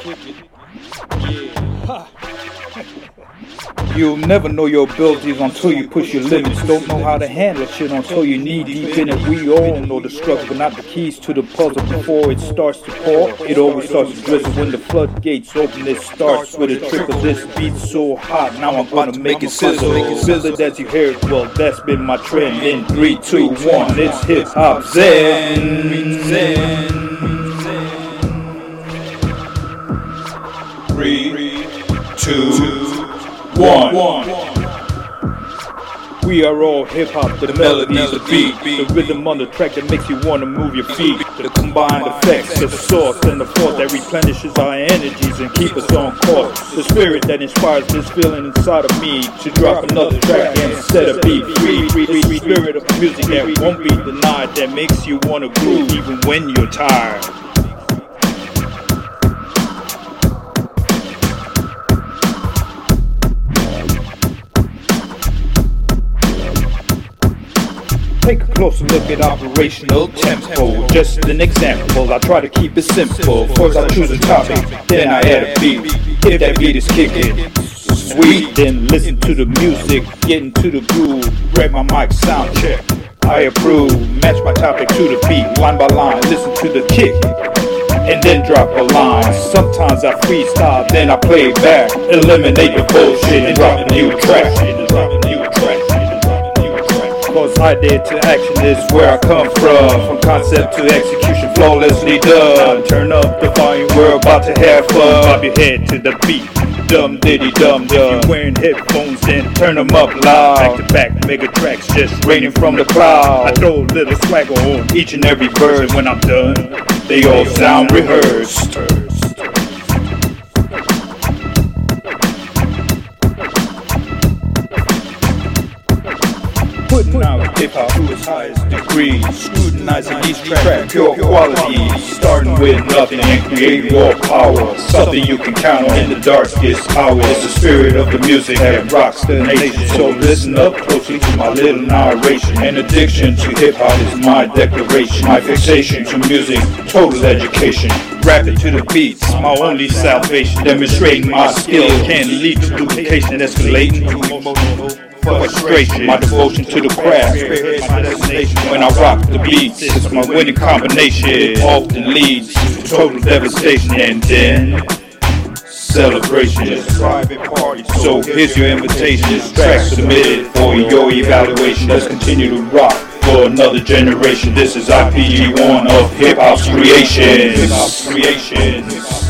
You'll never know your abilities until you push your limits. Don't know how to handle shit until you knee deep in it. We all know the struggle, but not the keys to the puzzle before it starts to pour. It always starts to drizzle when the floodgates open. It starts with a trickle. This beat's so hot, now I'm gonna make it sizzle. It as you hear it. Well, that's been my trend. In three, two, one, it's hip hop zen. Zen. Two, one. We are all hip hop, the melodies, the beat, the rhythm on the track that makes you wanna move your feet. The combined effects, the source and the force that replenishes our energies and keep us on course. The spirit that inspires this feeling inside of me to drop another track and instead of be free. The spirit of music that won't be denied, that makes you wanna groove even when you're tired. Take a closer look at operational tempo. Just an example, I try to keep it simple. First I choose a topic, then I add a beat. If that beat is kicking, sweet, then listen to the music, get into the groove. Grab my mic, sound check. I approve, match my topic to the beat, line by line, listen to the kick. And then drop a line. Sometimes I freestyle, then I play back. Eliminate the bullshit and drop a new track. Idea to action is where I come from. From concept to execution, flawlessly done. Turn up the volume, we're about to have fun. Bob your head to the beat. Dum diddy dum dum. If you're wearing headphones, then turn them up loud. Back to back, mega tracks just raining from the cloud. I throw a little swagger on each and every verse. When I'm done, they all sound rehearsed. Out hip hop to its highest degree, scrutinizing each track, pure quality, starting with nothing and creating raw power. Something you can count on in the darkest hours. It's the spirit of the music that rocks the nation. So listen up closely to my little narration. An addiction to hip hop is my declaration. My fixation to music, total education. Rapping to the beats, my only salvation. Demonstrating my skill can lead to duplication, escalating to emotional frustration. My devotion to the craft. When I rock the beats, it's my winning combination. Often leads to total devastation and then celebration. So here's your invitation. This track submitted for your evaluation. Let's continue to rock for another generation. This is IPG1 of hip hop's. Hip hop's creation.